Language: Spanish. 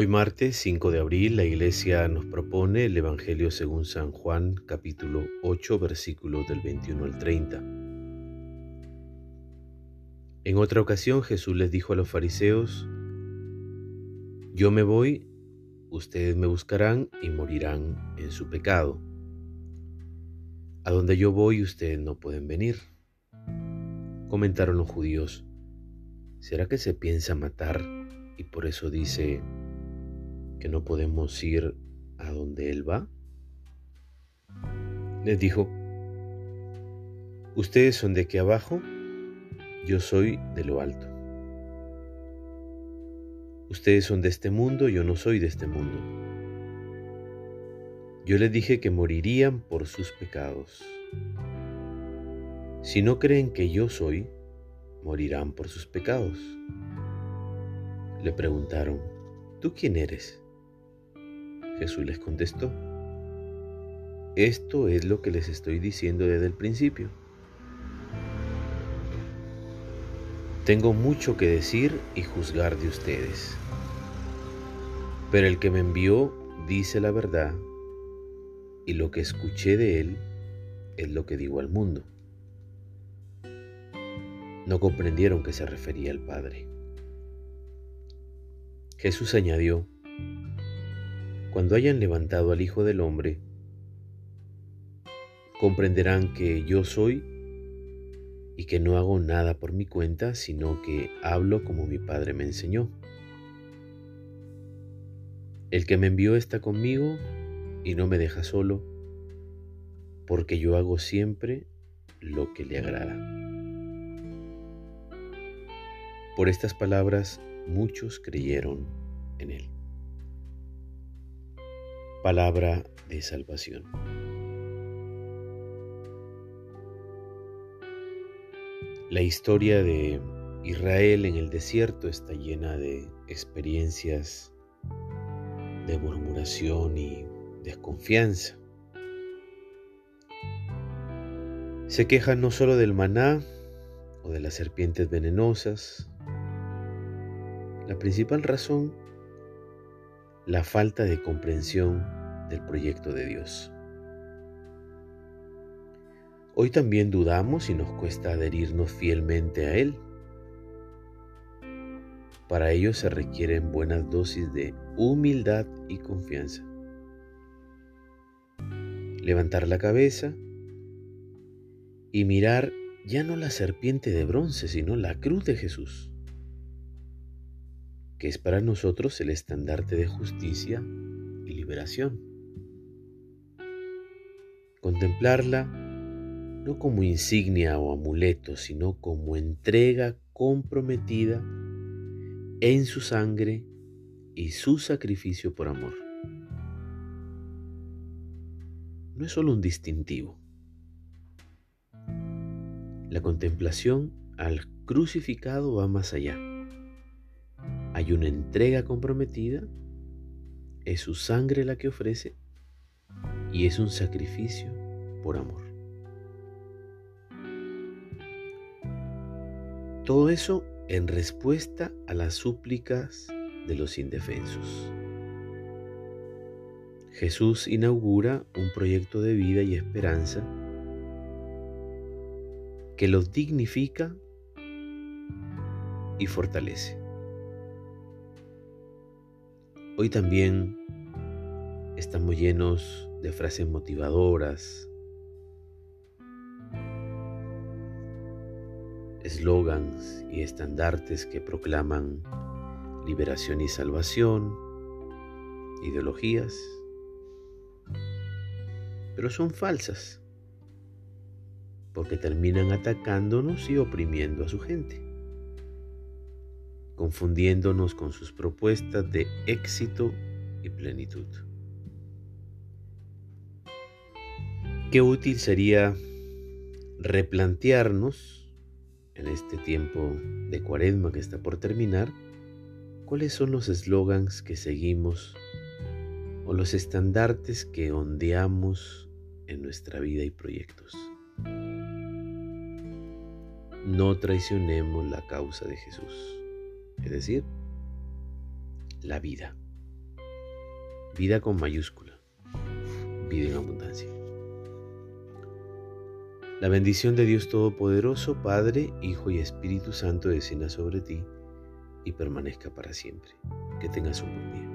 Hoy martes 5 de abril la Iglesia nos propone el Evangelio según San Juan capítulo 8 versículos del 21 al 30. En otra ocasión Jesús les dijo a los fariseos, Yo me voy, ustedes me buscarán y morirán en su pecado. A donde yo voy ustedes no pueden venir. Comentaron los judíos, ¿será que se piensa matar y por eso dice, que no podemos ir a donde Él va? Les dijo, ustedes son de aquí abajo, yo soy de lo alto. Ustedes son de este mundo, yo no soy de este mundo. Yo les dije que morirían por sus pecados. Si no creen que yo soy, morirán por sus pecados. Le preguntaron, ¿tú quién eres? Jesús les contestó, esto es lo que les estoy diciendo desde el principio. Tengo mucho que decir y juzgar de ustedes, pero el que me envió dice la verdad y lo que escuché de él es lo que digo al mundo. No comprendieron que se refería al Padre. Jesús añadió, cuando hayan levantado al Hijo del Hombre, comprenderán que yo soy y que no hago nada por mi cuenta, sino que hablo como mi Padre me enseñó. El que me envió está conmigo y no me deja solo, porque yo hago siempre lo que le agrada. Por estas palabras muchos creyeron en él palabra de salvación. La historia de Israel en el desierto está llena de experiencias de murmuración y desconfianza. Se quejan no solo del maná o de las serpientes venenosas. La principal razón la falta de comprensión del proyecto de Dios. Hoy también dudamos y nos cuesta adherirnos fielmente a Él. Para ello se requieren buenas dosis de humildad y confianza. Levantar la cabeza y mirar ya no la serpiente de bronce, sino la cruz de Jesús que es para nosotros el estandarte de justicia y liberación. Contemplarla no como insignia o amuleto, sino como entrega comprometida en su sangre y su sacrificio por amor. No es solo un distintivo. La contemplación al crucificado va más allá hay una entrega comprometida, es su sangre la que ofrece y es un sacrificio por amor. Todo eso en respuesta a las súplicas de los indefensos. Jesús inaugura un proyecto de vida y esperanza que los dignifica y fortalece. Hoy también estamos llenos de frases motivadoras, eslogans y estandartes que proclaman liberación y salvación, ideologías, pero son falsas porque terminan atacándonos y oprimiendo a su gente confundiéndonos con sus propuestas de éxito y plenitud. Qué útil sería replantearnos en este tiempo de cuaresma que está por terminar, cuáles son los eslogans que seguimos o los estandartes que ondeamos en nuestra vida y proyectos. No traicionemos la causa de Jesús es decir, la vida. vida con mayúscula, vida en abundancia. La bendición de Dios Todopoderoso, Padre, Hijo y Espíritu Santo descienda sobre ti y permanezca para siempre. Que tengas un buen día.